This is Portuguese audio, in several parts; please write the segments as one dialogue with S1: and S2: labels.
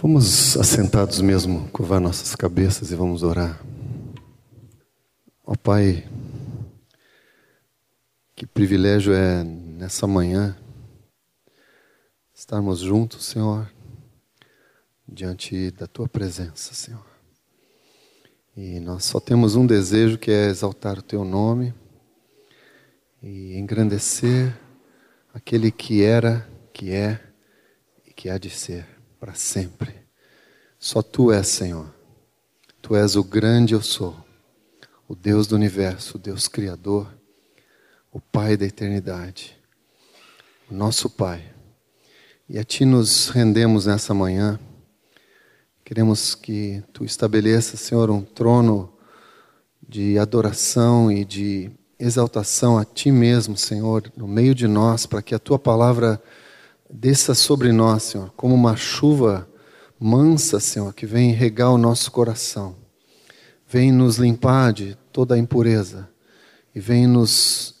S1: Vamos assentados mesmo, curvar nossas cabeças e vamos orar. Ó Pai, que privilégio é nessa manhã estarmos juntos, Senhor, diante da Tua presença, Senhor. E nós só temos um desejo que é exaltar o Teu nome e engrandecer aquele que era, que é e que há de ser para sempre. Só tu és, Senhor. Tu és o grande eu sou, o Deus do universo, o Deus criador, o Pai da eternidade, o nosso Pai. E a Ti nos rendemos nessa manhã. Queremos que Tu estabeleças, Senhor, um trono de adoração e de exaltação a Ti mesmo, Senhor, no meio de nós, para que a Tua palavra desça sobre nós, Senhor, como uma chuva mansa, Senhor, que vem regar o nosso coração. Vem nos limpar de toda a impureza e vem nos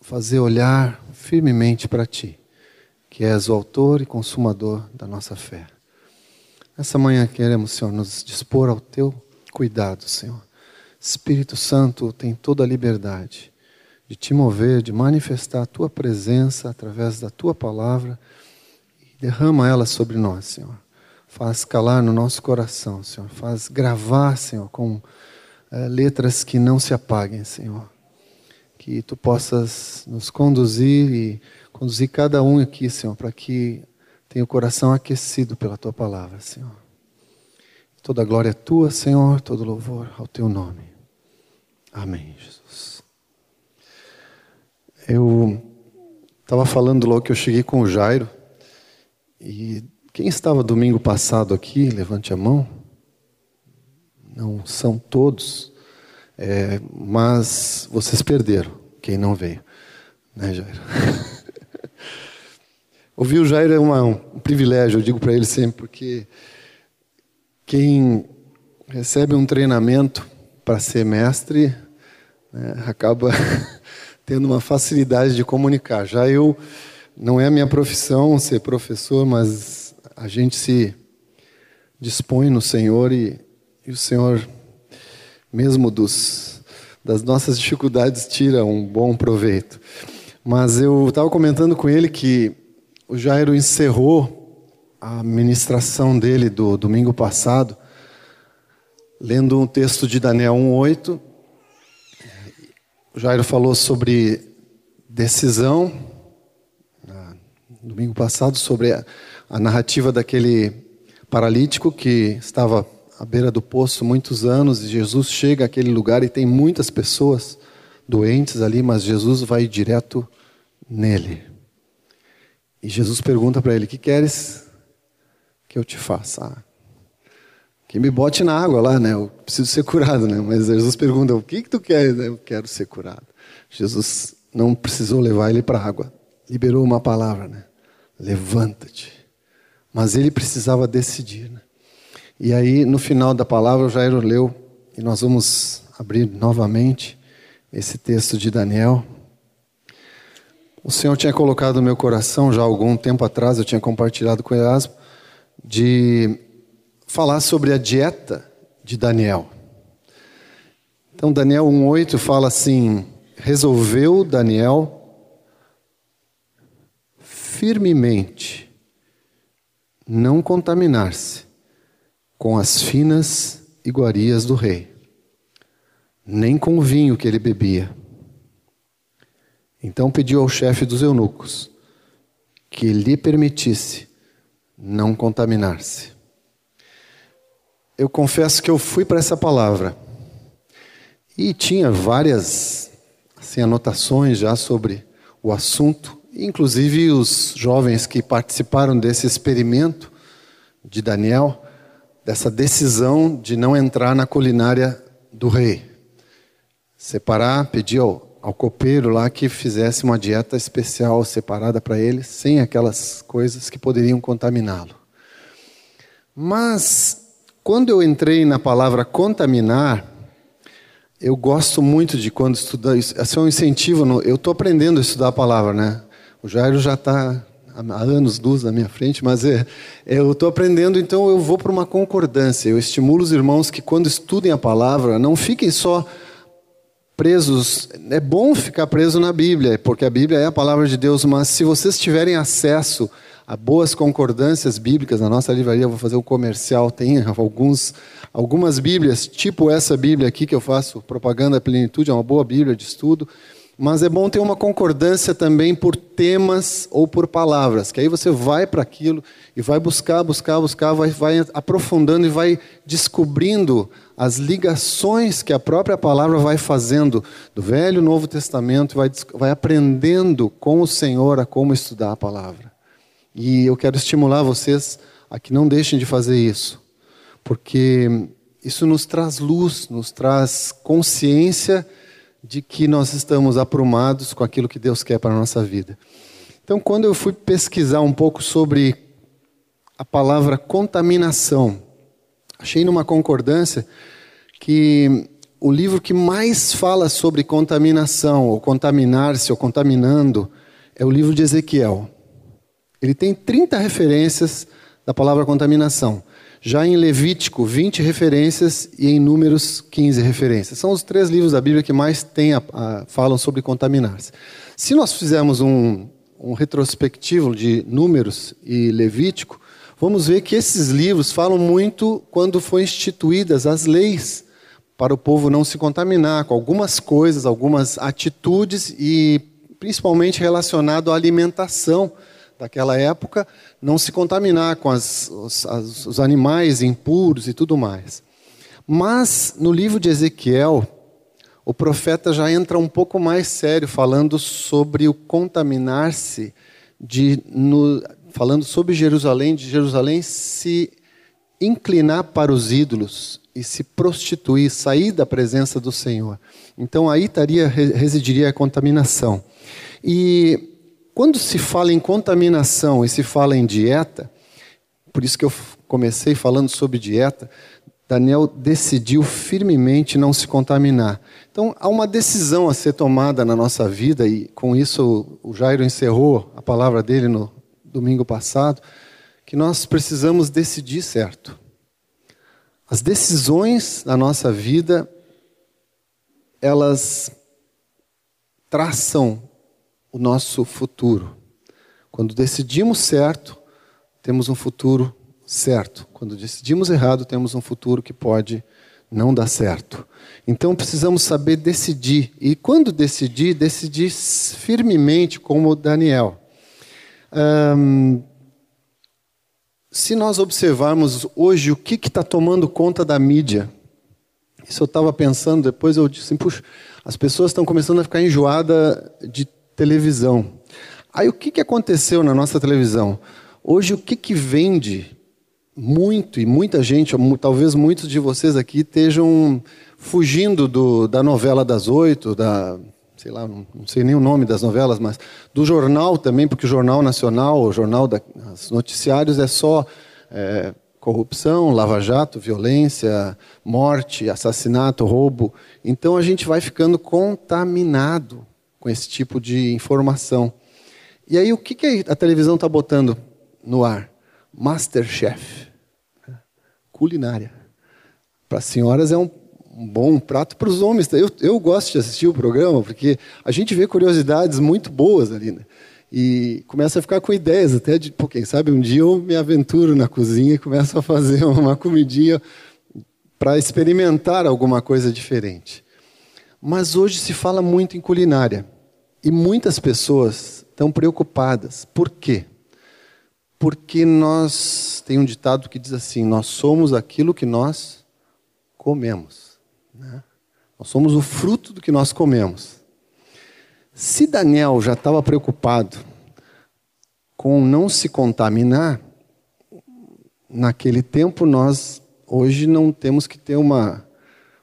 S1: fazer olhar firmemente para Ti, que és o autor e consumador da nossa fé. Essa manhã queremos, Senhor, nos dispor ao Teu cuidado, Senhor. Espírito Santo tem toda a liberdade de te mover, de manifestar a Tua presença através da Tua palavra Derrama ela sobre nós, Senhor. Faz calar no nosso coração, Senhor. Faz gravar, Senhor, com é, letras que não se apaguem, Senhor. Que tu possas nos conduzir e conduzir cada um aqui, Senhor, para que tenha o coração aquecido pela tua palavra, Senhor. Toda glória é tua, Senhor, todo louvor ao teu nome. Amém, Jesus. Eu estava falando logo que eu cheguei com o Jairo. E quem estava domingo passado aqui, levante a mão. Não são todos, é, mas vocês perderam, quem não veio. Né, Jairo? Ouvir o Jairo é uma, um privilégio, eu digo para ele sempre, porque quem recebe um treinamento para ser mestre né, acaba tendo uma facilidade de comunicar. Já eu não é a minha profissão ser professor, mas a gente se dispõe no Senhor e, e o Senhor, mesmo dos, das nossas dificuldades, tira um bom proveito. Mas eu estava comentando com ele que o Jairo encerrou a ministração dele do domingo passado, lendo um texto de Daniel 1,8. O Jairo falou sobre decisão domingo passado sobre a, a narrativa daquele paralítico que estava à beira do poço muitos anos e Jesus chega àquele lugar e tem muitas pessoas doentes ali, mas Jesus vai direto nele. E Jesus pergunta para ele: "Que queres que eu te faça?" Ah, que me bote na água lá, né? Eu preciso ser curado, né? Mas Jesus pergunta: "O que que tu queres?" Eu quero ser curado. Jesus não precisou levar ele para a água. Liberou uma palavra, né? Levanta-te. Mas ele precisava decidir. Né? E aí, no final da palavra, o Jairo leu, e nós vamos abrir novamente esse texto de Daniel. O Senhor tinha colocado no meu coração, já algum tempo atrás, eu tinha compartilhado com Erasmo, de falar sobre a dieta de Daniel. Então, Daniel 1,8 fala assim: resolveu Daniel firmemente não contaminar-se com as finas iguarias do rei, nem com o vinho que ele bebia. Então pediu ao chefe dos eunucos que lhe permitisse não contaminar-se. Eu confesso que eu fui para essa palavra e tinha várias assim, anotações já sobre o assunto Inclusive, os jovens que participaram desse experimento de Daniel, dessa decisão de não entrar na culinária do rei. Separar, pedir ao, ao copeiro lá que fizesse uma dieta especial separada para ele, sem aquelas coisas que poderiam contaminá-lo. Mas, quando eu entrei na palavra contaminar, eu gosto muito de quando estudar isso. Esse é um incentivo. No, eu estou aprendendo a estudar a palavra, né? O Jairo já está há anos luz na minha frente, mas é, é eu estou aprendendo, então eu vou para uma concordância. Eu estimulo os irmãos que quando estudem a palavra, não fiquem só presos. É bom ficar preso na Bíblia, porque a Bíblia é a palavra de Deus, mas se vocês tiverem acesso a boas concordâncias bíblicas, na nossa livraria, vou fazer o um comercial, tem alguns, algumas Bíblias, tipo essa Bíblia aqui que eu faço propaganda à plenitude, é uma boa Bíblia de estudo. Mas é bom ter uma concordância também por temas ou por palavras, que aí você vai para aquilo e vai buscar, buscar, buscar, vai, vai aprofundando e vai descobrindo as ligações que a própria palavra vai fazendo do Velho e Novo Testamento, vai, vai aprendendo com o Senhor a como estudar a palavra. E eu quero estimular vocês a que não deixem de fazer isso, porque isso nos traz luz, nos traz consciência de que nós estamos aprumados com aquilo que Deus quer para a nossa vida. Então, quando eu fui pesquisar um pouco sobre a palavra contaminação, achei numa concordância que o livro que mais fala sobre contaminação, ou contaminar-se, ou contaminando, é o livro de Ezequiel. Ele tem 30 referências da palavra contaminação. Já em Levítico, 20 referências e em Números, 15 referências. São os três livros da Bíblia que mais tem a, a, falam sobre contaminar-se. Se nós fizermos um, um retrospectivo de Números e Levítico, vamos ver que esses livros falam muito quando foram instituídas as leis para o povo não se contaminar com algumas coisas, algumas atitudes e principalmente relacionado à alimentação daquela época, não se contaminar com as, os, as, os animais impuros e tudo mais. Mas no livro de Ezequiel, o profeta já entra um pouco mais sério, falando sobre o contaminar-se, falando sobre Jerusalém, de Jerusalém se inclinar para os ídolos e se prostituir, sair da presença do Senhor. Então aí estaria, residiria a contaminação. E quando se fala em contaminação e se fala em dieta, por isso que eu comecei falando sobre dieta, Daniel decidiu firmemente não se contaminar. Então, há uma decisão a ser tomada na nossa vida, e com isso o Jairo encerrou a palavra dele no domingo passado, que nós precisamos decidir certo. As decisões na nossa vida, elas traçam o nosso futuro. Quando decidimos certo, temos um futuro certo. Quando decidimos errado, temos um futuro que pode não dar certo. Então precisamos saber decidir. E quando decidir, decidir firmemente, como Daniel. se nós observarmos hoje o que está tomando conta da mídia, isso eu estava pensando, depois eu disse, puxa, as pessoas estão começando a ficar enjoadas de televisão. Aí o que, que aconteceu na nossa televisão? Hoje o que, que vende muito, e muita gente, talvez muitos de vocês aqui estejam fugindo do, da novela das oito, da, sei lá, não sei nem o nome das novelas, mas do jornal também, porque o Jornal Nacional, o Jornal dos Noticiários é só é, corrupção, lava-jato, violência, morte, assassinato, roubo. Então a gente vai ficando contaminado com esse tipo de informação. E aí, o que, que a televisão está botando no ar? Masterchef. Culinária. Para as senhoras é um, bom prato para os homens. Eu, eu gosto de assistir o programa, porque a gente vê curiosidades muito boas ali. Né? E começa a ficar com ideias até de, pô, quem sabe um dia eu me aventuro na cozinha e começo a fazer uma comidinha para experimentar alguma coisa diferente. Mas hoje se fala muito em culinária. E muitas pessoas estão preocupadas. Por quê? Porque nós tem um ditado que diz assim: nós somos aquilo que nós comemos. Né? Nós somos o fruto do que nós comemos. Se Daniel já estava preocupado com não se contaminar, naquele tempo nós hoje não temos que ter uma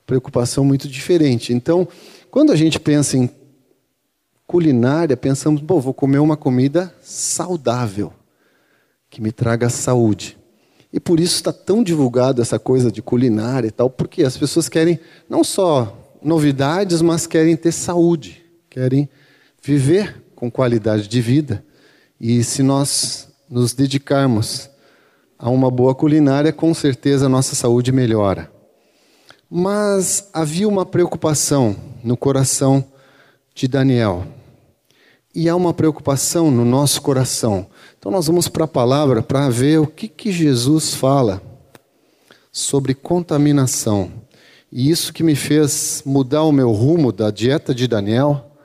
S1: preocupação muito diferente. Então, quando a gente pensa em culinária, pensamos, bom, vou comer uma comida saudável, que me traga saúde. E por isso está tão divulgado essa coisa de culinária e tal, porque as pessoas querem não só novidades, mas querem ter saúde, querem viver com qualidade de vida. E se nós nos dedicarmos a uma boa culinária, com certeza a nossa saúde melhora. Mas havia uma preocupação no coração de Daniel. E há uma preocupação no nosso coração. Então nós vamos para a palavra para ver o que, que Jesus fala sobre contaminação. E isso que me fez mudar o meu rumo da dieta de Daniel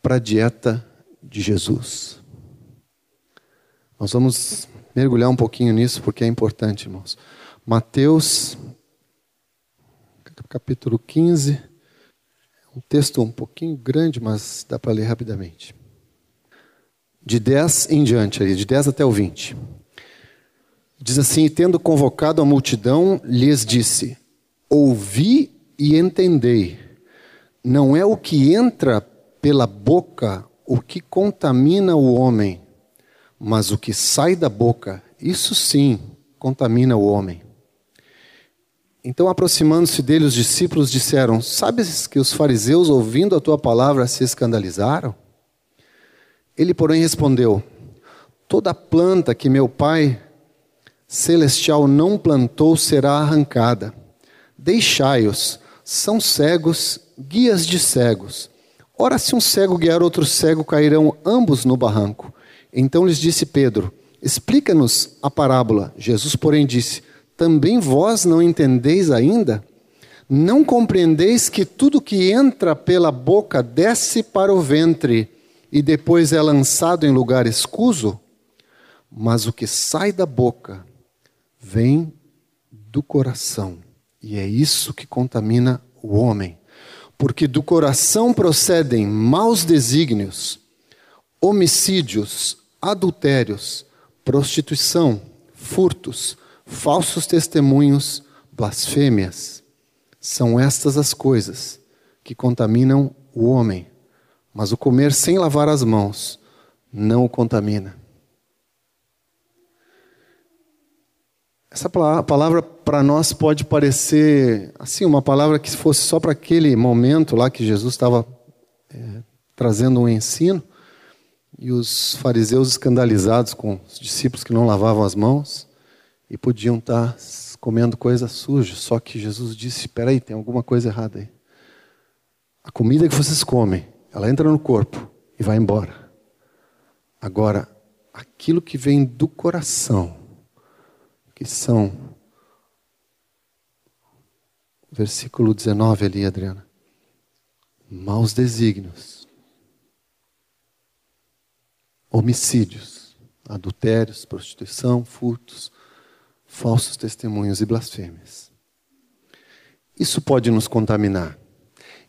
S1: para a dieta de Jesus. Nós vamos mergulhar um pouquinho nisso porque é importante, irmãos. Mateus, capítulo 15, um texto um pouquinho grande, mas dá para ler rapidamente. De 10 em diante, de 10 até o 20. Diz assim: Tendo convocado a multidão, lhes disse: Ouvi e entendei. Não é o que entra pela boca o que contamina o homem, mas o que sai da boca, isso sim contamina o homem. Então, aproximando-se dele, os discípulos disseram: Sabes que os fariseus, ouvindo a tua palavra, se escandalizaram? Ele, porém, respondeu: Toda planta que meu pai celestial não plantou será arrancada. Deixai-os, são cegos, guias de cegos. Ora, se um cego guiar outro cego, cairão ambos no barranco. Então lhes disse Pedro: Explica-nos a parábola. Jesus, porém, disse: Também vós não entendeis ainda? Não compreendeis que tudo que entra pela boca desce para o ventre e depois é lançado em lugar escuso? Mas o que sai da boca vem do coração. E é isso que contamina o homem. Porque do coração procedem maus desígnios, homicídios, adultérios, prostituição, furtos, falsos testemunhos, blasfêmias. São estas as coisas que contaminam o homem. Mas o comer sem lavar as mãos não o contamina. Essa palavra para nós pode parecer assim uma palavra que fosse só para aquele momento lá que Jesus estava é, trazendo um ensino e os fariseus escandalizados com os discípulos que não lavavam as mãos e podiam estar comendo coisa suja. Só que Jesus disse: "Espera aí, tem alguma coisa errada aí. A comida que vocês comem, ela entra no corpo e vai embora. Agora, aquilo que vem do coração que são. Versículo 19 ali, Adriana. Maus desígnios, homicídios, adultérios, prostituição, furtos, falsos testemunhos e blasfêmias. Isso pode nos contaminar.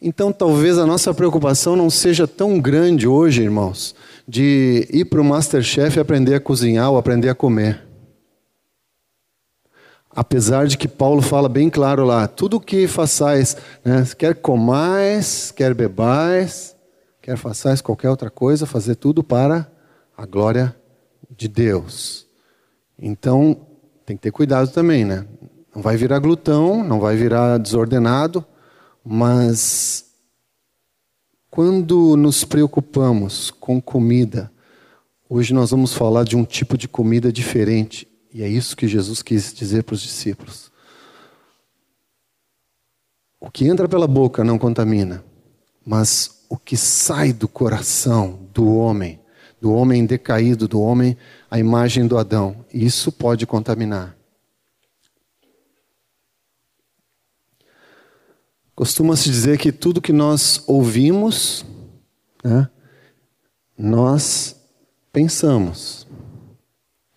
S1: Então, talvez a nossa preocupação não seja tão grande hoje, irmãos, de ir para o Masterchef e aprender a cozinhar ou aprender a comer. Apesar de que Paulo fala bem claro lá, tudo o que façais, né, quer comais, quer bebais, quer façais qualquer outra coisa, fazer tudo para a glória de Deus. Então, tem que ter cuidado também, né? Não vai virar glutão, não vai virar desordenado, mas quando nos preocupamos com comida, hoje nós vamos falar de um tipo de comida diferente e é isso que Jesus quis dizer para os discípulos. O que entra pela boca não contamina, mas o que sai do coração do homem, do homem decaído, do homem à imagem do Adão, isso pode contaminar. Costuma-se dizer que tudo que nós ouvimos, né, nós pensamos.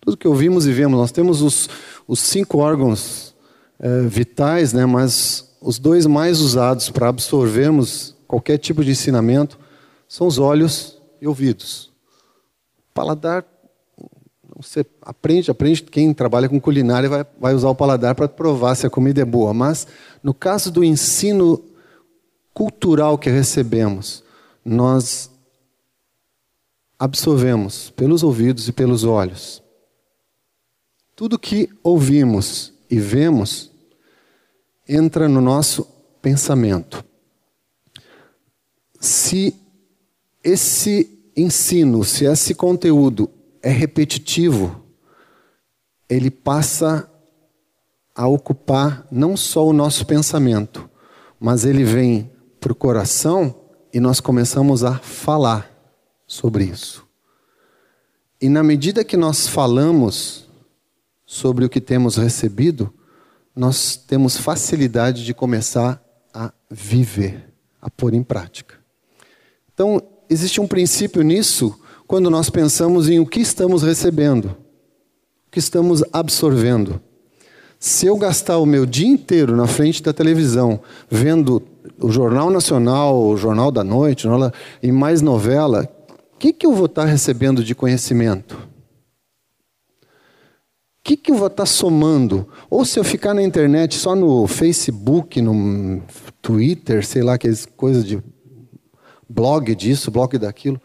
S1: Tudo que ouvimos e vemos, nós temos os, os cinco órgãos é, vitais, né, mas os dois mais usados para absorvermos qualquer tipo de ensinamento são os olhos e ouvidos. Paladar, você aprende, aprende, quem trabalha com culinária vai, vai usar o paladar para provar se a comida é boa, mas no caso do ensino cultural que recebemos, nós absorvemos pelos ouvidos e pelos olhos. Tudo que ouvimos e vemos entra no nosso pensamento. Se esse ensino, se esse conteúdo é repetitivo, ele passa a ocupar não só o nosso pensamento, mas ele vem para o coração e nós começamos a falar sobre isso. E na medida que nós falamos sobre o que temos recebido, nós temos facilidade de começar a viver, a pôr em prática. Então, existe um princípio nisso quando nós pensamos em o que estamos recebendo, o que estamos absorvendo. Se eu gastar o meu dia inteiro na frente da televisão, vendo o Jornal Nacional, o Jornal da Noite, e mais novela, o que, que eu vou estar recebendo de conhecimento? O que, que eu vou estar somando? Ou se eu ficar na internet só no Facebook, no Twitter, sei lá, aquelas coisas de blog disso, blog daquilo.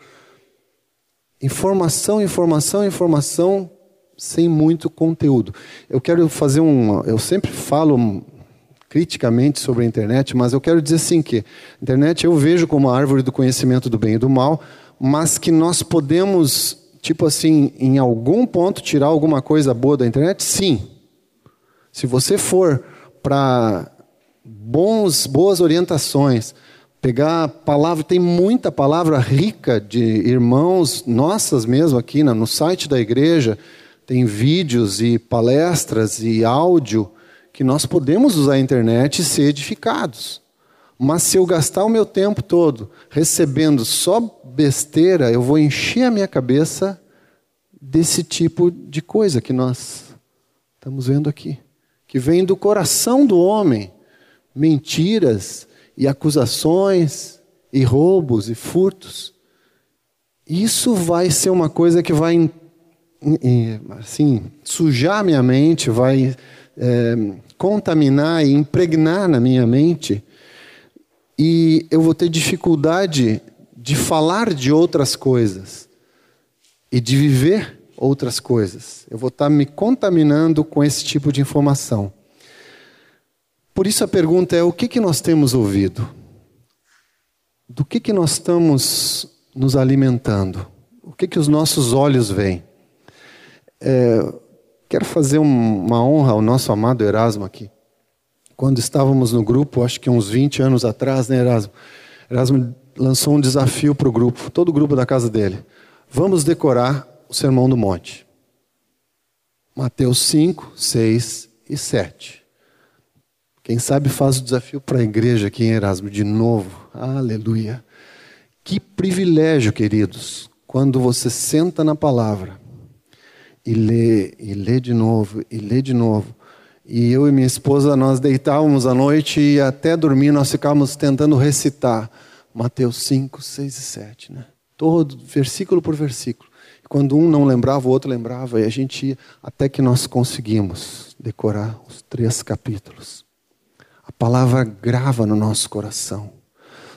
S1: Informação, informação, informação, sem muito conteúdo. Eu quero fazer um. Eu sempre falo criticamente sobre a internet, mas eu quero dizer assim que a internet eu vejo como a árvore do conhecimento do bem e do mal, mas que nós podemos, tipo assim, em algum ponto tirar alguma coisa boa da internet? Sim. Se você for para bons boas orientações, pegar palavra, tem muita palavra rica de irmãos nossas mesmo aqui no site da igreja, tem vídeos e palestras e áudio que nós podemos usar a internet e ser edificados. Mas se eu gastar o meu tempo todo recebendo só besteira, eu vou encher a minha cabeça desse tipo de coisa que nós estamos vendo aqui, que vem do coração do homem, mentiras e acusações e roubos e furtos. Isso vai ser uma coisa que vai assim, sujar minha mente, vai é, contaminar e impregnar na minha mente, e eu vou ter dificuldade de falar de outras coisas e de viver outras coisas. Eu vou estar me contaminando com esse tipo de informação. Por isso a pergunta é: o que, que nós temos ouvido? Do que, que nós estamos nos alimentando? O que, que os nossos olhos veem? É, quero fazer um, uma honra ao nosso amado Erasmo aqui. Quando estávamos no grupo, acho que uns 20 anos atrás, né, Erasmo? Erasmo lançou um desafio para o grupo, todo o grupo da casa dele. Vamos decorar o Sermão do Monte. Mateus 5, 6 e 7. Quem sabe faz o desafio para a igreja aqui em Erasmo de novo. Aleluia. Que privilégio, queridos, quando você senta na palavra e lê, e lê de novo, e lê de novo. E eu e minha esposa, nós deitávamos à noite e até dormir nós ficávamos tentando recitar Mateus 5, 6 e 7, né? Todo, versículo por versículo. E quando um não lembrava, o outro lembrava, e a gente ia até que nós conseguimos decorar os três capítulos. Palavra grava no nosso coração.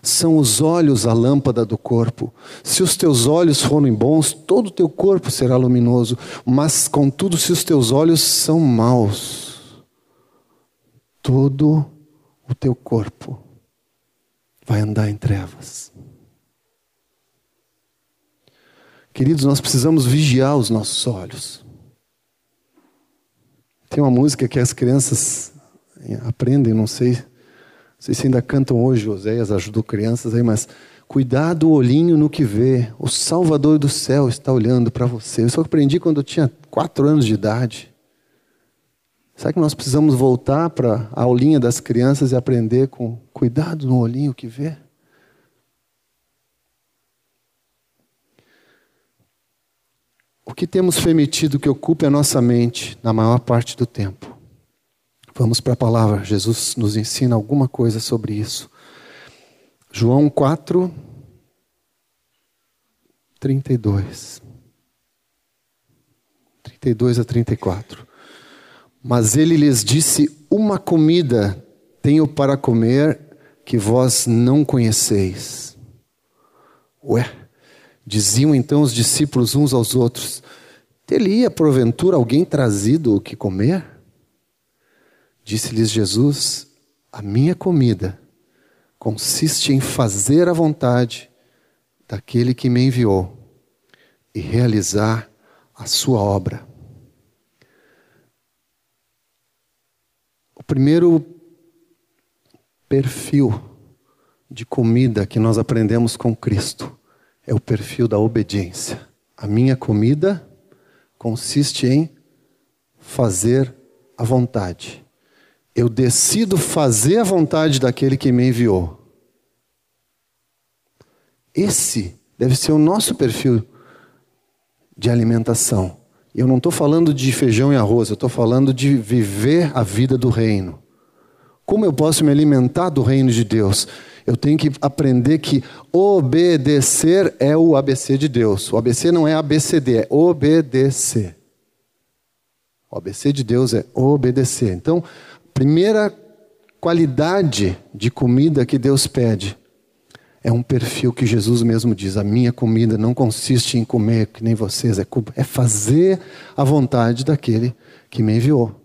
S1: São os olhos a lâmpada do corpo. Se os teus olhos forem bons, todo o teu corpo será luminoso. Mas, contudo, se os teus olhos são maus, todo o teu corpo vai andar em trevas. Queridos, nós precisamos vigiar os nossos olhos. Tem uma música que as crianças aprendem, não sei sei se ainda cantam hoje, Oséias ajudou crianças aí, mas cuidado o olhinho no que vê. O Salvador do céu está olhando para você. Eu só aprendi quando eu tinha quatro anos de idade. Será que nós precisamos voltar para a aulinha das crianças e aprender com cuidado no olhinho que vê? O que temos permitido que ocupe a nossa mente na maior parte do tempo? Vamos para a palavra. Jesus nos ensina alguma coisa sobre isso. João 4, 32. 32 a 34. Mas ele lhes disse: Uma comida tenho para comer que vós não conheceis. Ué, diziam então os discípulos uns aos outros: Teria porventura alguém trazido o que comer? Disse-lhes Jesus: A minha comida consiste em fazer a vontade daquele que me enviou e realizar a sua obra. O primeiro perfil de comida que nós aprendemos com Cristo é o perfil da obediência. A minha comida consiste em fazer a vontade. Eu decido fazer a vontade daquele que me enviou. Esse deve ser o nosso perfil de alimentação. Eu não estou falando de feijão e arroz, eu estou falando de viver a vida do reino. Como eu posso me alimentar do reino de Deus? Eu tenho que aprender que obedecer é o ABC de Deus. O ABC não é ABCD, é obedecer. O ABC de Deus é obedecer. Então, primeira qualidade de comida que Deus pede é um perfil que Jesus mesmo diz: a minha comida não consiste em comer que nem vocês, é, é fazer a vontade daquele que me enviou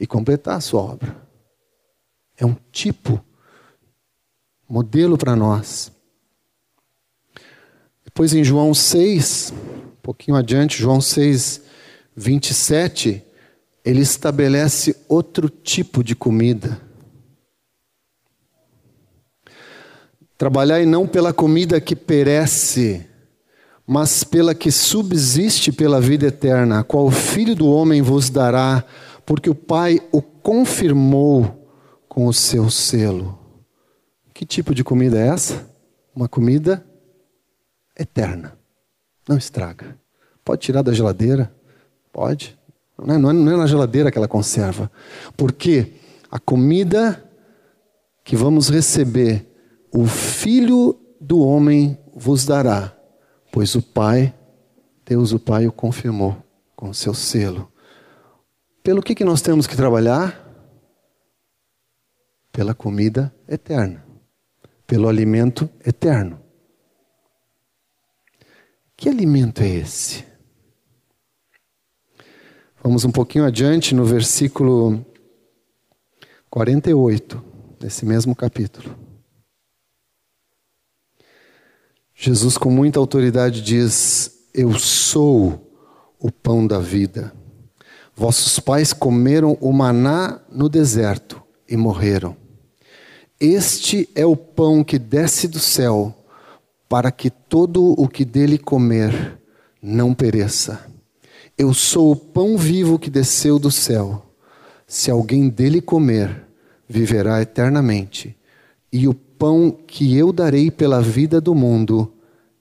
S1: e completar a sua obra. É um tipo, modelo para nós. Depois em João 6, um pouquinho adiante, João 6, 27, ele estabelece outro tipo de comida. Trabalhai não pela comida que perece, mas pela que subsiste pela vida eterna, a qual o Filho do Homem vos dará, porque o Pai o confirmou com o seu selo. Que tipo de comida é essa? Uma comida eterna. Não estraga. Pode tirar da geladeira? Pode. Não é, não é na geladeira que ela conserva. Porque a comida que vamos receber o filho do homem vos dará, pois o Pai, Deus o Pai o confirmou com seu selo. Pelo que, que nós temos que trabalhar? Pela comida eterna, pelo alimento eterno. Que alimento é esse? Vamos um pouquinho adiante no versículo 48, desse mesmo capítulo. Jesus, com muita autoridade, diz: Eu sou o pão da vida. Vossos pais comeram o maná no deserto e morreram. Este é o pão que desce do céu, para que todo o que dele comer não pereça. Eu sou o pão vivo que desceu do céu. Se alguém dele comer, viverá eternamente. E o pão que eu darei pela vida do mundo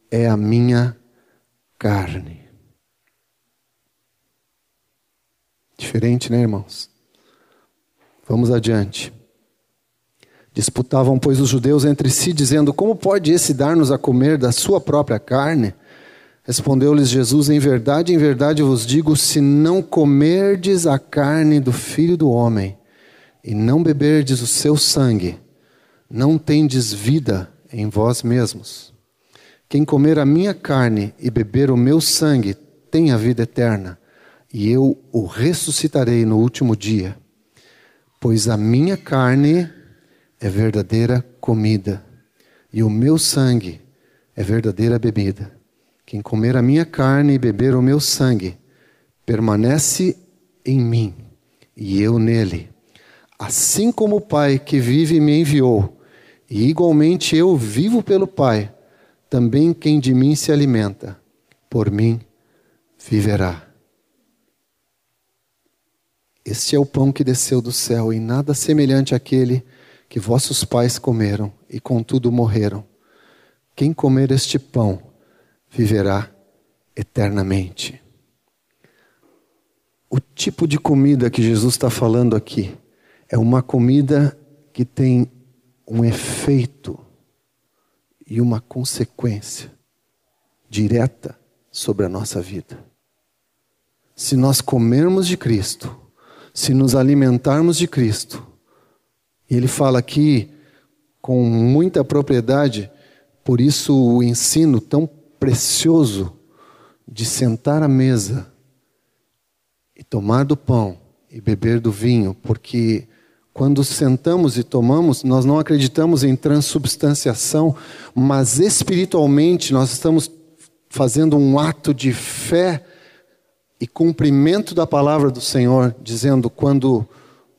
S1: é a minha carne. Diferente, né, irmãos? Vamos adiante. Disputavam, pois, os judeus entre si, dizendo: Como pode esse dar-nos a comer da sua própria carne? Respondeu-lhes Jesus: Em verdade, em verdade vos digo: se não comerdes a carne do filho do homem e não beberdes o seu sangue, não tendes vida em vós mesmos. Quem comer a minha carne e beber o meu sangue tem a vida eterna, e eu o ressuscitarei no último dia. Pois a minha carne é verdadeira comida, e o meu sangue é verdadeira bebida. Quem comer a minha carne e beber o meu sangue permanece em mim, e eu nele. Assim como o Pai que vive me enviou, e igualmente eu vivo pelo Pai, também quem de mim se alimenta, por mim viverá. Este é o pão que desceu do céu, e nada semelhante àquele que vossos pais comeram e contudo morreram. Quem comer este pão viverá eternamente. O tipo de comida que Jesus está falando aqui é uma comida que tem um efeito e uma consequência direta sobre a nossa vida. Se nós comermos de Cristo, se nos alimentarmos de Cristo, e ele fala aqui com muita propriedade, por isso o ensino tão precioso de sentar à mesa e tomar do pão e beber do vinho, porque quando sentamos e tomamos, nós não acreditamos em transubstanciação, mas espiritualmente nós estamos fazendo um ato de fé e cumprimento da palavra do Senhor, dizendo: quando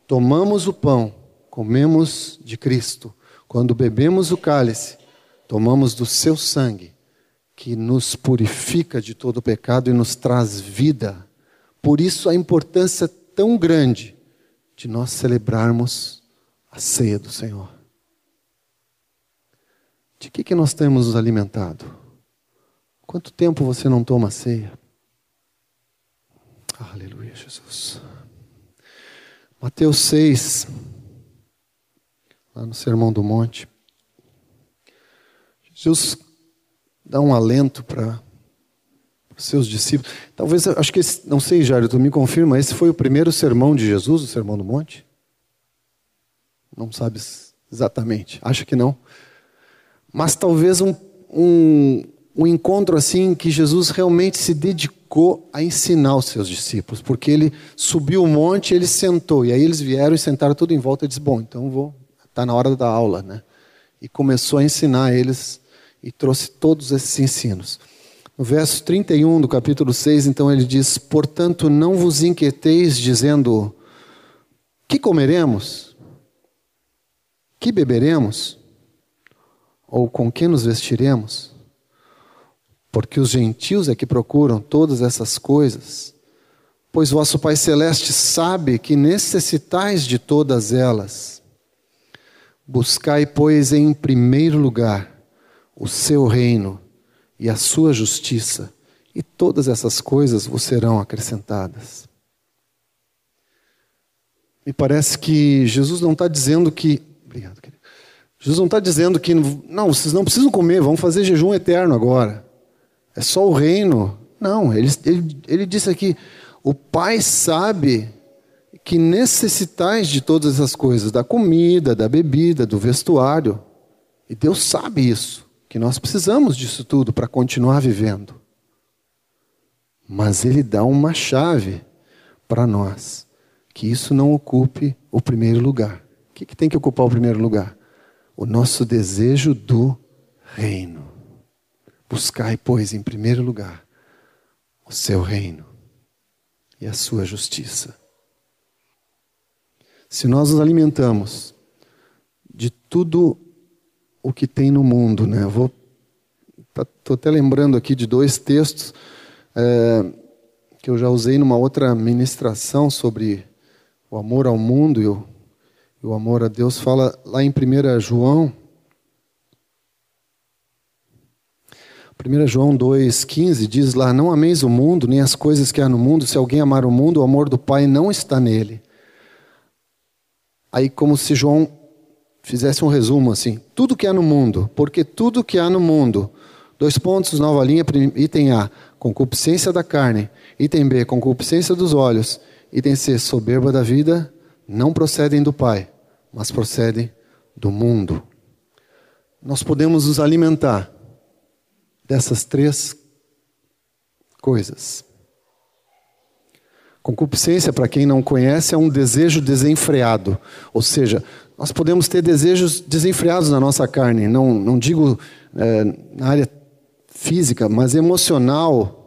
S1: tomamos o pão, comemos de Cristo, quando bebemos o cálice, tomamos do seu sangue, que nos purifica de todo pecado e nos traz vida. Por isso a importância tão grande de nós celebrarmos a ceia do Senhor. De que, que nós temos nos alimentado? Quanto tempo você não toma ceia? Aleluia, Jesus. Mateus 6, lá no Sermão do Monte. Jesus dá um alento para seus discípulos. Talvez, acho que, esse, não sei, Jairo, tu me confirma, esse foi o primeiro sermão de Jesus, o Sermão do Monte? Não sabes exatamente, acho que não. Mas talvez um, um, um encontro assim que Jesus realmente se dedicou a ensinar os seus discípulos, porque ele subiu o monte, ele sentou, e aí eles vieram e sentaram tudo em volta e disse: "Bom, então vou, tá na hora da aula, né?" E começou a ensinar eles e trouxe todos esses ensinos. No verso 31 do capítulo 6, então ele diz: "Portanto, não vos inquieteis dizendo: que comeremos? Que beberemos? Ou com que nos vestiremos?" porque os gentios é que procuram todas essas coisas. Pois vosso Pai Celeste sabe que necessitais de todas elas. Buscai, pois, em primeiro lugar o seu reino e a sua justiça, e todas essas coisas vos serão acrescentadas. Me parece que Jesus não está dizendo que. Obrigado, querido. Jesus não está dizendo que. Não, vocês não precisam comer, vamos fazer jejum eterno agora é só o reino. Não, ele, ele, ele disse aqui: o Pai sabe que necessitais de todas essas coisas, da comida, da bebida, do vestuário. E Deus sabe isso, que nós precisamos disso tudo para continuar vivendo. Mas Ele dá uma chave para nós, que isso não ocupe o primeiro lugar. O que, que tem que ocupar o primeiro lugar? O nosso desejo do reino. Buscai, pois, em primeiro lugar o seu reino e a sua justiça. Se nós nos alimentamos de tudo o que tem no mundo, né? Vou estou tá, até lembrando aqui de dois textos é, que eu já usei numa outra ministração sobre o amor ao mundo e o, e o amor a Deus. Fala lá em 1 João 1 João 2,15 diz lá: Não ameis o mundo, nem as coisas que há no mundo. Se alguém amar o mundo, o amor do Pai não está nele. Aí, como se João fizesse um resumo assim: tudo que há no mundo, porque tudo que há no mundo, dois pontos, nova linha, item A, concupiscência da carne, item B, concupiscência dos olhos, item C, soberba da vida, não procedem do Pai, mas procedem do mundo. Nós podemos nos alimentar dessas três coisas. Concupiscência, para quem não conhece, é um desejo desenfreado. Ou seja, nós podemos ter desejos desenfreados na nossa carne. Não, não digo é, na área física, mas emocional.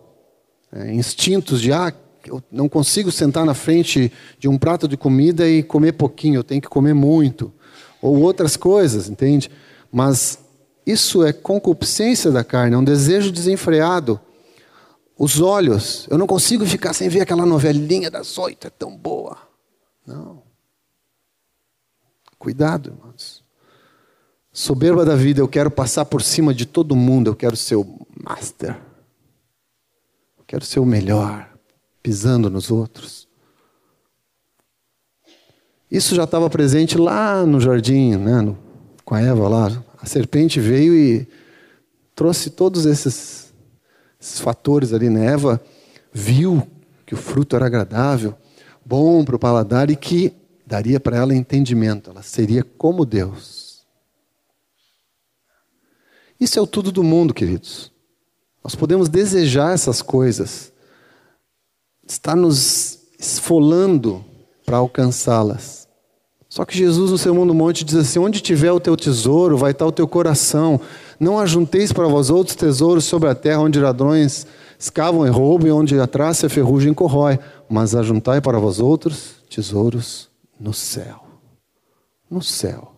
S1: É, instintos de, ah, eu não consigo sentar na frente de um prato de comida e comer pouquinho, eu tenho que comer muito. Ou outras coisas, entende? Mas isso é concupiscência da carne, é um desejo desenfreado. Os olhos, eu não consigo ficar sem ver aquela novelinha das oito, é tão boa. Não. Cuidado, irmãos. Soberba da vida, eu quero passar por cima de todo mundo, eu quero ser o master. Eu quero ser o melhor, pisando nos outros. Isso já estava presente lá no jardim, né, no, com a Eva lá, a serpente veio e trouxe todos esses, esses fatores ali. Né? Eva viu que o fruto era agradável, bom para o paladar e que daria para ela entendimento. Ela seria como Deus. Isso é o tudo do mundo, queridos. Nós podemos desejar essas coisas, está nos esfolando para alcançá-las. Só que Jesus, no Sermão do Monte, diz assim: Onde tiver o teu tesouro, vai estar o teu coração. Não ajunteis para vós outros tesouros sobre a terra, onde ladrões escavam e roubam, e onde a traça e a ferrugem corrói, mas ajuntai para vós outros tesouros no céu. No céu.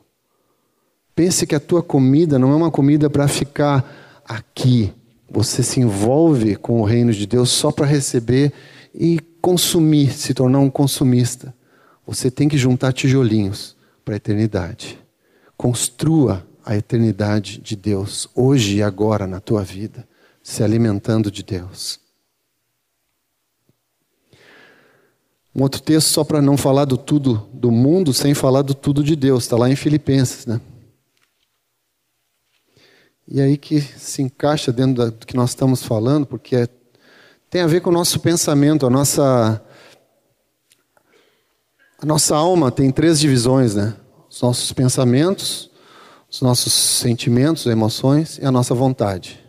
S1: Pense que a tua comida não é uma comida para ficar aqui. Você se envolve com o reino de Deus só para receber e consumir, se tornar um consumista. Você tem que juntar tijolinhos para a eternidade. Construa a eternidade de Deus, hoje e agora na tua vida, se alimentando de Deus. Um outro texto, só para não falar do tudo do mundo, sem falar do tudo de Deus, está lá em Filipenses, né? E aí que se encaixa dentro do que nós estamos falando, porque é, tem a ver com o nosso pensamento, a nossa a nossa alma tem três divisões, né? Os nossos pensamentos, os nossos sentimentos, emoções e a nossa vontade.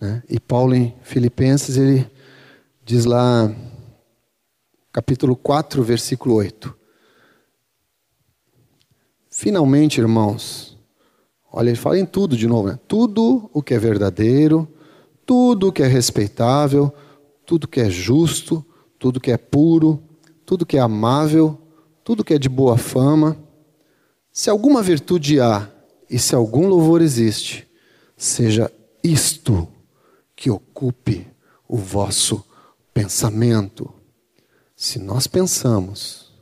S1: Né? E Paulo em Filipenses ele diz lá capítulo 4, versículo 8. Finalmente, irmãos, olha, ele fala em tudo de novo, né? Tudo o que é verdadeiro, tudo o que é respeitável, tudo que é justo, tudo que é puro, tudo que é amável, tudo que é de boa fama. Se alguma virtude há e se algum louvor existe, seja isto que ocupe o vosso pensamento. Se nós pensamos,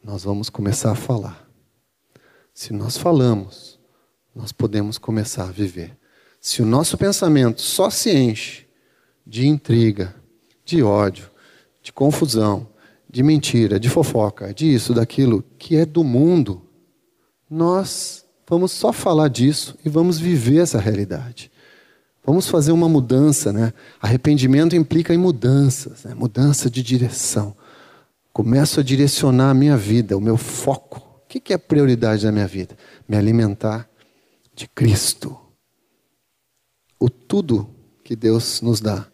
S1: nós vamos começar a falar. Se nós falamos, nós podemos começar a viver. Se o nosso pensamento só se enche de intriga, de ódio, de confusão, de mentira, de fofoca, disso, daquilo que é do mundo, nós vamos só falar disso e vamos viver essa realidade. Vamos fazer uma mudança, né? Arrependimento implica em mudanças, né? mudança de direção. Começo a direcionar a minha vida, o meu foco. O que é a prioridade da minha vida? Me alimentar de Cristo. O tudo que Deus nos dá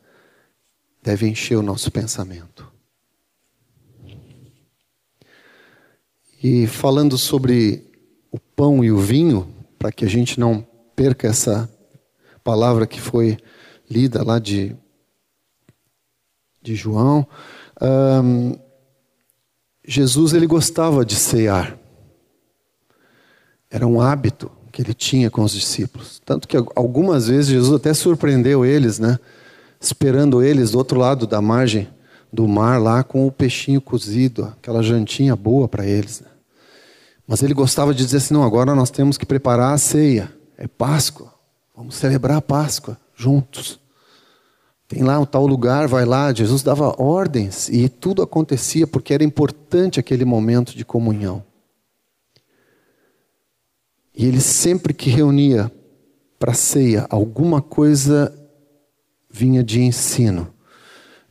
S1: deve encher o nosso pensamento. E falando sobre o pão e o vinho, para que a gente não perca essa palavra que foi lida lá de, de João, um, Jesus ele gostava de cear. Era um hábito que ele tinha com os discípulos. Tanto que algumas vezes Jesus até surpreendeu eles, né? Esperando eles do outro lado da margem do mar lá com o peixinho cozido, aquela jantinha boa para eles. Né? Mas ele gostava de dizer assim: não, agora nós temos que preparar a ceia. É Páscoa. Vamos celebrar a Páscoa juntos. Tem lá um tal lugar, vai lá. Jesus dava ordens e tudo acontecia porque era importante aquele momento de comunhão. E ele sempre que reunia para ceia, alguma coisa vinha de ensino.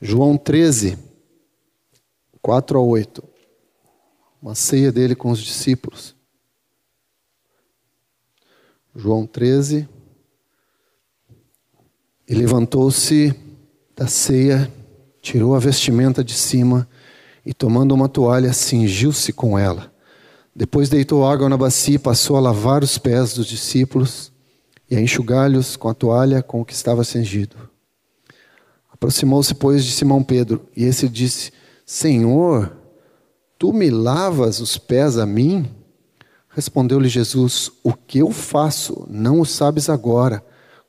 S1: João 13, 4 a 8. Uma ceia dele com os discípulos. João 13, e levantou-se da ceia, tirou a vestimenta de cima e, tomando uma toalha, cingiu-se com ela. Depois deitou água na bacia e passou a lavar os pés dos discípulos e a enxugá-los com a toalha com o que estava cingido. Aproximou-se, pois, de Simão Pedro, e esse disse: Senhor, tu me lavas os pés a mim? Respondeu-lhe Jesus: O que eu faço não o sabes agora,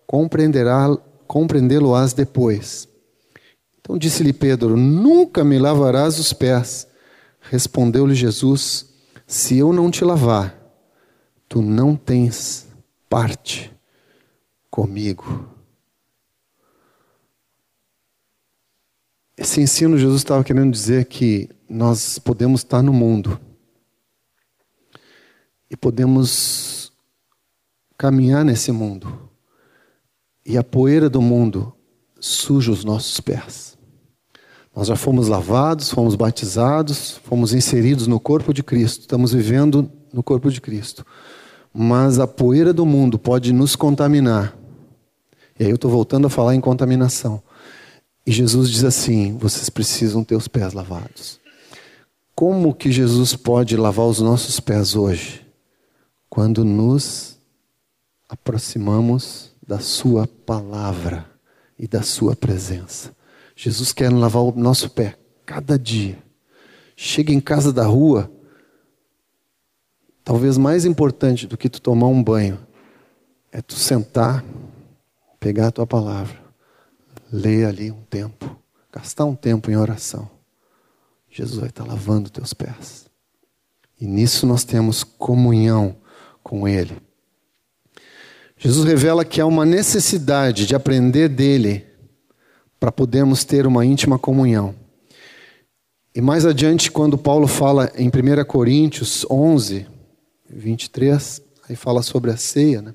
S1: compreenderá compreendê-lo-ás depois. Então disse-lhe Pedro: Nunca me lavarás os pés. Respondeu-lhe Jesus: Se eu não te lavar, tu não tens parte comigo. Esse ensino Jesus estava querendo dizer que nós podemos estar no mundo e podemos caminhar nesse mundo e a poeira do mundo suja os nossos pés. Nós já fomos lavados, fomos batizados, fomos inseridos no corpo de Cristo, estamos vivendo no corpo de Cristo. Mas a poeira do mundo pode nos contaminar. E aí eu estou voltando a falar em contaminação. E Jesus diz assim: vocês precisam ter os pés lavados. Como que Jesus pode lavar os nossos pés hoje? Quando nos aproximamos da Sua palavra e da Sua presença. Jesus quer lavar o nosso pé cada dia. Chega em casa da rua, talvez mais importante do que tu tomar um banho é tu sentar, pegar a tua palavra, ler ali um tempo, gastar um tempo em oração. Jesus vai estar lavando teus pés. E nisso nós temos comunhão com Ele. Jesus revela que há uma necessidade de aprender dele para podermos ter uma íntima comunhão. E mais adiante, quando Paulo fala em 1 Coríntios 11, 23, aí fala sobre a ceia, né?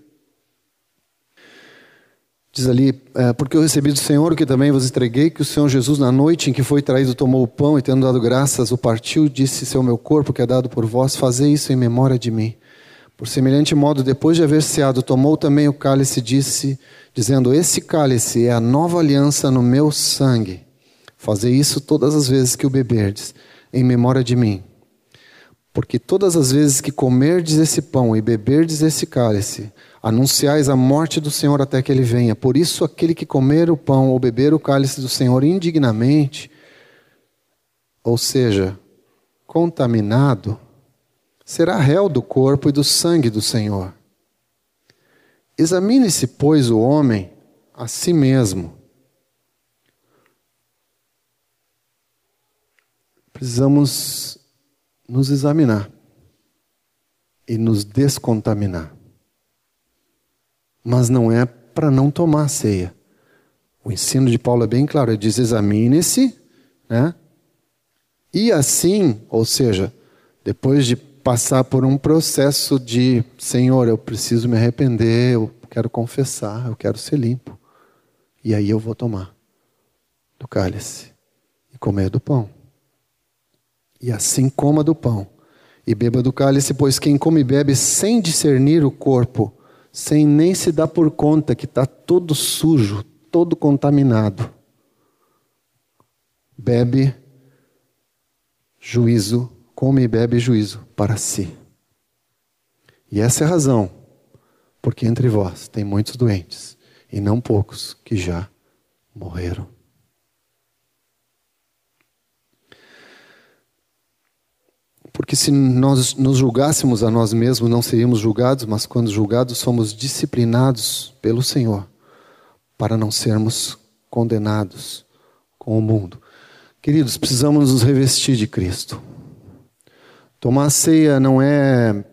S1: Diz ali, é, porque eu recebi do Senhor o que também vos entreguei, que o Senhor Jesus, na noite em que foi traído, tomou o pão e, tendo dado graças, o partiu, disse: Seu meu corpo que é dado por vós, fazei isso em memória de mim. Por semelhante modo, depois de haver ceado, tomou também o cálice e disse, dizendo: Esse cálice é a nova aliança no meu sangue. Fazei isso todas as vezes que o beberdes, em memória de mim. Porque todas as vezes que comerdes esse pão e beberdes esse cálice, anunciais a morte do Senhor até que ele venha. Por isso, aquele que comer o pão ou beber o cálice do Senhor indignamente, ou seja, contaminado, será réu do corpo e do sangue do Senhor. Examine-se, pois, o homem a si mesmo. Precisamos nos examinar e nos descontaminar. Mas não é para não tomar ceia. O ensino de Paulo é bem claro, ele diz: examine-se, né? E assim, ou seja, depois de passar por um processo de, Senhor, eu preciso me arrepender, eu quero confessar, eu quero ser limpo. E aí eu vou tomar do cálice e comer do pão. E assim coma do pão e beba do cálice, pois quem come e bebe sem discernir o corpo, sem nem se dar por conta que está todo sujo, todo contaminado, bebe juízo come e bebe juízo para si. E essa é a razão porque entre vós tem muitos doentes e não poucos que já morreram. Porque se nós nos julgássemos a nós mesmos, não seríamos julgados, mas quando julgados, somos disciplinados pelo Senhor para não sermos condenados com o mundo. Queridos, precisamos nos revestir de Cristo. Tomar ceia não é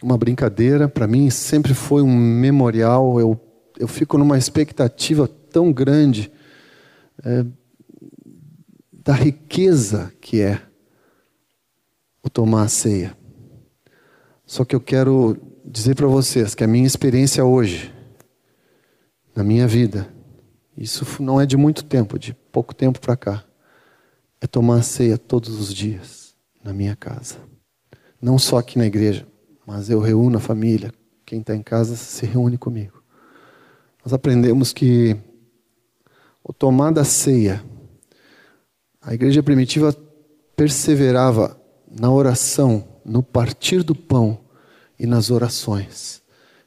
S1: uma brincadeira, para mim sempre foi um memorial. Eu, eu fico numa expectativa tão grande é, da riqueza que é o tomar ceia. Só que eu quero dizer para vocês que a minha experiência hoje, na minha vida, isso não é de muito tempo, de pouco tempo para cá, é tomar ceia todos os dias na minha casa. Não só aqui na igreja, mas eu reúno a família. Quem está em casa se reúne comigo. Nós aprendemos que o tomar da ceia, a igreja primitiva perseverava na oração, no partir do pão e nas orações.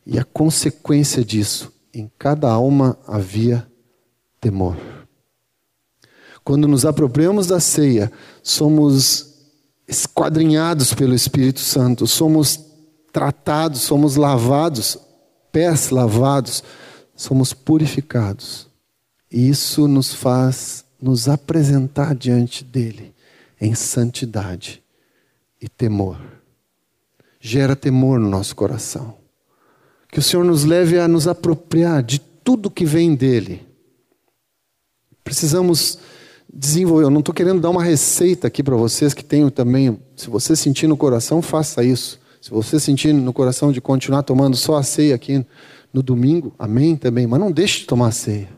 S1: E a consequência disso, em cada alma havia temor. Quando nos apropriamos da ceia, somos esquadrinhados pelo Espírito Santo, somos tratados, somos lavados, pés lavados, somos purificados. E isso nos faz nos apresentar diante dele em santidade e temor. Gera temor no nosso coração. Que o Senhor nos leve a nos apropriar de tudo que vem dele. Precisamos desenvolver. Eu não estou querendo dar uma receita aqui para vocês que tenham também. Se você sentir no coração, faça isso. Se você sentir no coração de continuar tomando só a ceia aqui no domingo, amém também. Mas não deixe de tomar a ceia.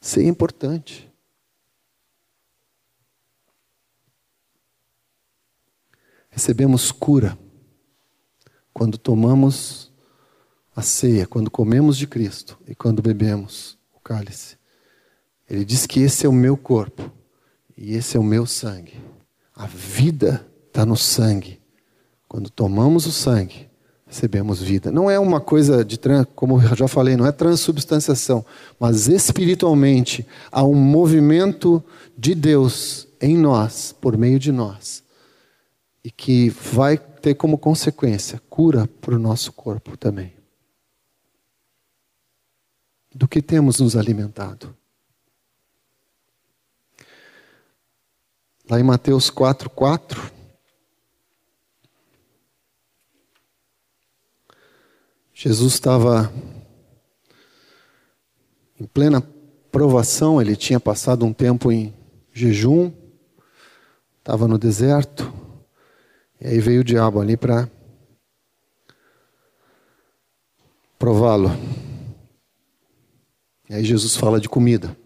S1: Ceia é importante. Recebemos cura quando tomamos a ceia, quando comemos de Cristo e quando bebemos o cálice. Ele diz que esse é o meu corpo e esse é o meu sangue. A vida está no sangue. Quando tomamos o sangue, recebemos vida. Não é uma coisa de, como eu já falei, não é transubstanciação, mas espiritualmente há um movimento de Deus em nós, por meio de nós, e que vai ter como consequência cura para o nosso corpo também. Do que temos nos alimentado? Lá em Mateus 4, 4. Jesus estava em plena provação, ele tinha passado um tempo em jejum, estava no deserto, e aí veio o diabo ali para prová-lo. E aí Jesus fala de comida,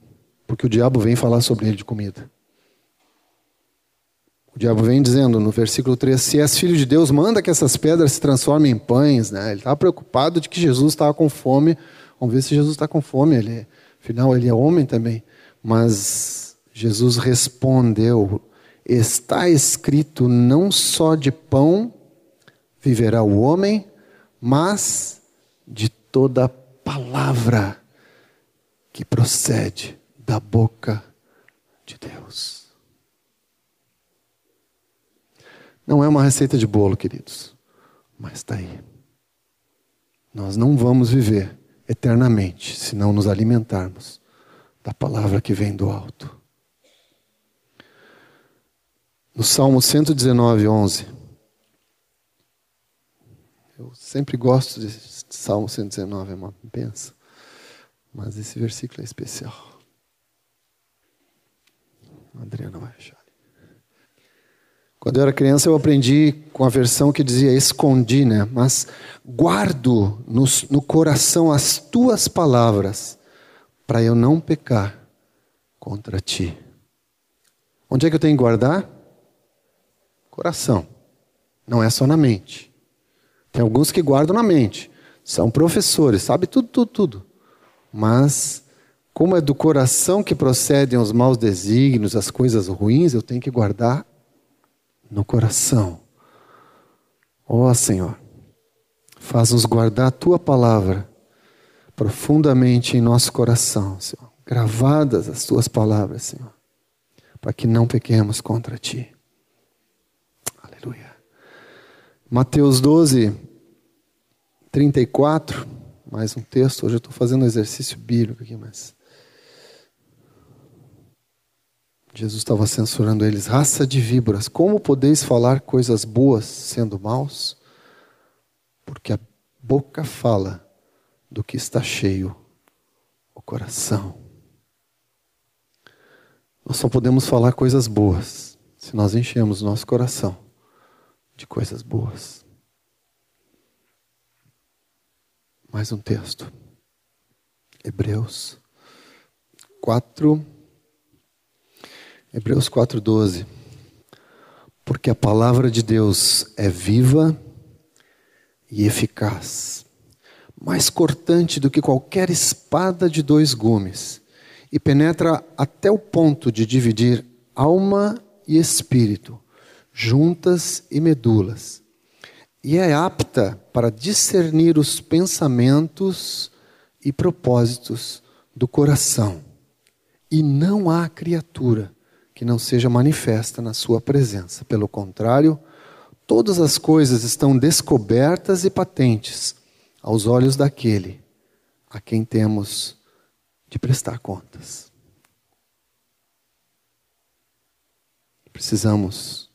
S1: porque o diabo vem falar sobre ele de comida. O diabo vem dizendo no versículo 3: Se és filho de Deus, manda que essas pedras se transformem em pães. Né? Ele estava preocupado de que Jesus estava com fome. Vamos ver se Jesus está com fome. Ele, afinal, ele é homem também. Mas Jesus respondeu: Está escrito: não só de pão viverá o homem, mas de toda palavra que procede da boca de Deus. Não é uma receita de bolo, queridos, mas está aí. Nós não vamos viver eternamente se não nos alimentarmos da palavra que vem do alto. No Salmo 119, 11. Eu sempre gosto de Salmo 119, é uma benção. Mas esse versículo é especial. A Adriana vai achar. Quando eu era criança, eu aprendi com a versão que dizia escondi, né? Mas guardo no, no coração as tuas palavras, para eu não pecar contra ti. Onde é que eu tenho que guardar? Coração. Não é só na mente. Tem alguns que guardam na mente. São professores, sabe tudo, tudo, tudo. Mas, como é do coração que procedem os maus desígnios, as coisas ruins, eu tenho que guardar no coração. Ó oh, Senhor, faz-nos guardar a tua palavra profundamente em nosso coração, Senhor. Gravadas as tuas palavras, Senhor, para que não pequemos contra ti. Aleluia. Mateus 12, 34, mais um texto. Hoje eu estou fazendo um exercício bíblico aqui, mas. Jesus estava censurando eles, raça de víboras, como podeis falar coisas boas sendo maus? Porque a boca fala do que está cheio o coração. Nós só podemos falar coisas boas se nós enchemos nosso coração de coisas boas. Mais um texto. Hebreus 4, Hebreus 4,12. Porque a palavra de Deus é viva e eficaz, mais cortante do que qualquer espada de dois gumes, e penetra até o ponto de dividir alma e espírito, juntas e medulas, e é apta para discernir os pensamentos e propósitos do coração. E não há criatura que não seja manifesta na Sua presença. Pelo contrário, todas as coisas estão descobertas e patentes aos olhos daquele a quem temos de prestar contas. Precisamos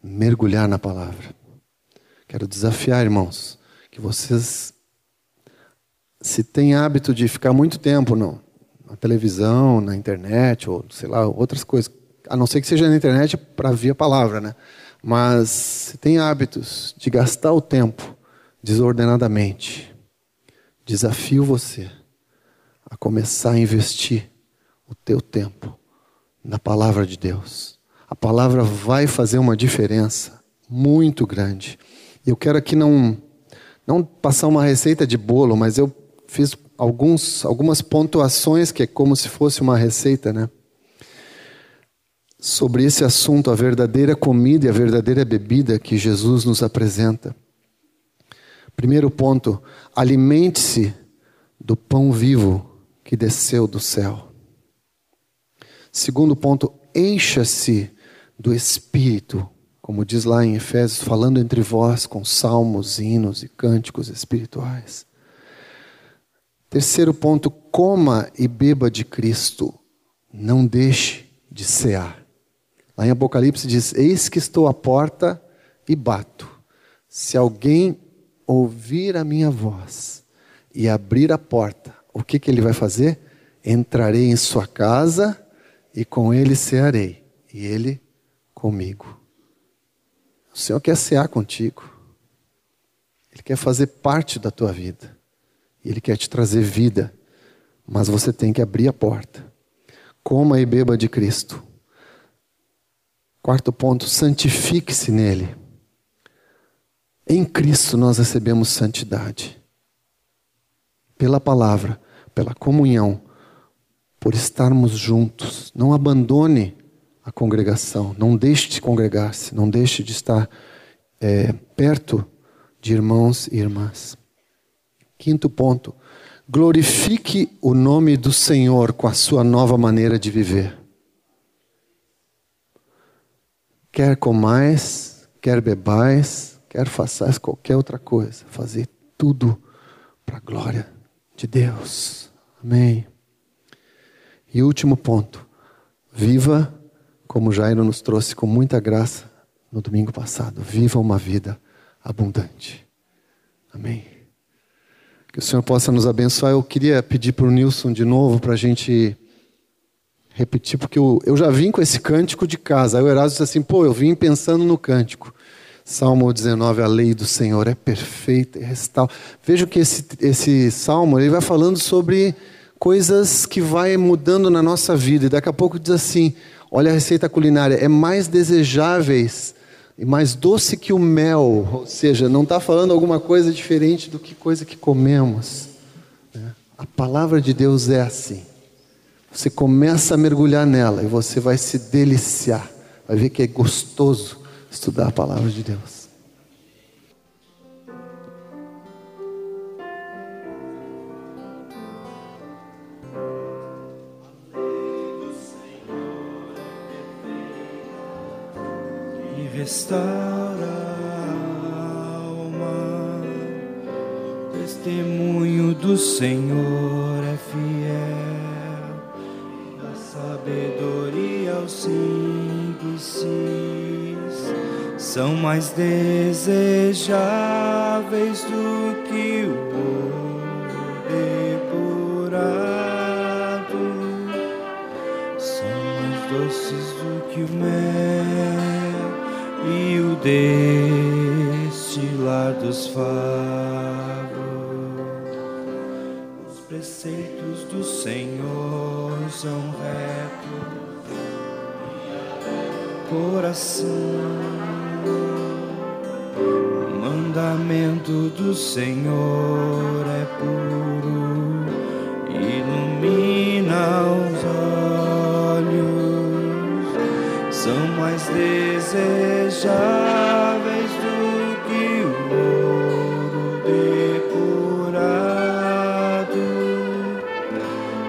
S1: mergulhar na palavra. Quero desafiar, irmãos, que vocês, se têm hábito de ficar muito tempo no, na televisão, na internet, ou sei lá, outras coisas, a não ser que seja na internet para ver a palavra, né? Mas se tem hábitos de gastar o tempo desordenadamente, desafio você a começar a investir o teu tempo na palavra de Deus. A palavra vai fazer uma diferença muito grande. Eu quero aqui não não passar uma receita de bolo, mas eu fiz alguns algumas pontuações que é como se fosse uma receita, né? Sobre esse assunto, a verdadeira comida e a verdadeira bebida que Jesus nos apresenta. Primeiro ponto: alimente-se do pão vivo que desceu do céu. Segundo ponto: encha-se do Espírito, como diz lá em Efésios, falando entre vós com salmos, hinos e cânticos espirituais. Terceiro ponto: coma e beba de Cristo, não deixe de cear. Lá em Apocalipse diz: Eis que estou à porta e bato. Se alguém ouvir a minha voz e abrir a porta, o que, que ele vai fazer? Entrarei em sua casa e com ele cearei, e ele comigo. O Senhor quer cear contigo. Ele quer fazer parte da tua vida. Ele quer te trazer vida. Mas você tem que abrir a porta. Coma e beba de Cristo. Quarto ponto, santifique-se nele. Em Cristo nós recebemos santidade. Pela palavra, pela comunhão, por estarmos juntos. Não abandone a congregação, não deixe de congregar-se, não deixe de estar é, perto de irmãos e irmãs. Quinto ponto, glorifique o nome do Senhor com a sua nova maneira de viver. Quer comais, quer bebais, quer façais qualquer outra coisa, fazer tudo para a glória de Deus. Amém. E último ponto, viva como Jairo nos trouxe com muita graça no domingo passado, viva uma vida abundante. Amém. Que o Senhor possa nos abençoar. Eu queria pedir para o Nilson de novo para a gente repetir, porque eu, eu já vim com esse cântico de casa. Aí o Erasmo disse assim: pô, eu vim pensando no cântico. Salmo 19, a lei do Senhor é perfeita e restaura. Veja que esse, esse salmo ele vai falando sobre coisas que vai mudando na nossa vida. E daqui a pouco diz assim: olha a receita culinária, é mais desejáveis e mais doce que o mel. Ou seja, não está falando alguma coisa diferente do que coisa que comemos. Né? A palavra de Deus é assim. Você começa a mergulhar nela e você vai se deliciar. Vai ver que é gostoso estudar a palavra de Deus.
S2: Me restaura a alma, testemunho do Senhor é fiel, sabedoria aos simples são mais desejáveis do que o ouro depurado, são mais doces do que o mel e o destilar dos favos. Os preceitos do Senhor são retos, coração. Mandamento do Senhor é puro, ilumina os olhos, são mais desejáveis do que o ouro depurado,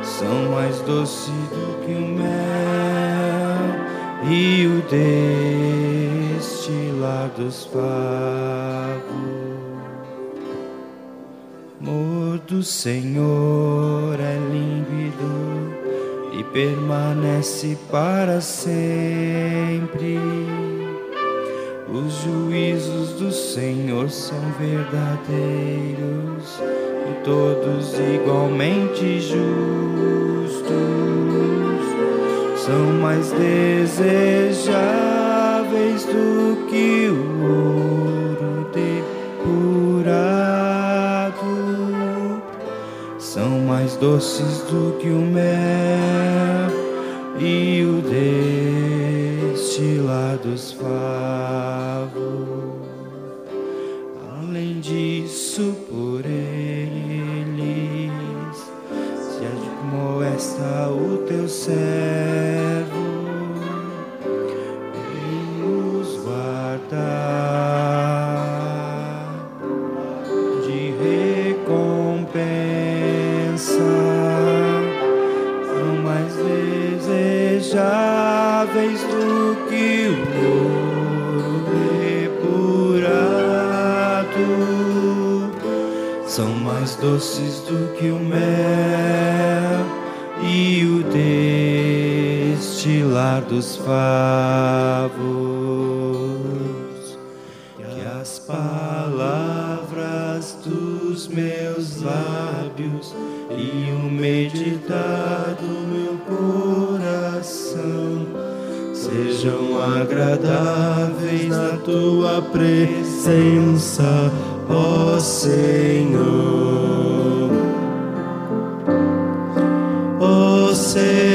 S2: são mais doces destilar dos favos. Amor do Senhor é límpido e permanece para sempre. Os juízos do Senhor são verdadeiros e todos igualmente justos. São mais desejáveis do que o ouro depurado. São mais doces do que o mel e o destilar dos favos. Além disso, por eles se admoesta o teu servo, invejáveis do que o ouro depurado. São mais doces do que o mel e o destilar dos favos. Que as palavras dos meus lábios e o meditar sejam agradáveis na tua presença, ó Senhor. Ó Senhor,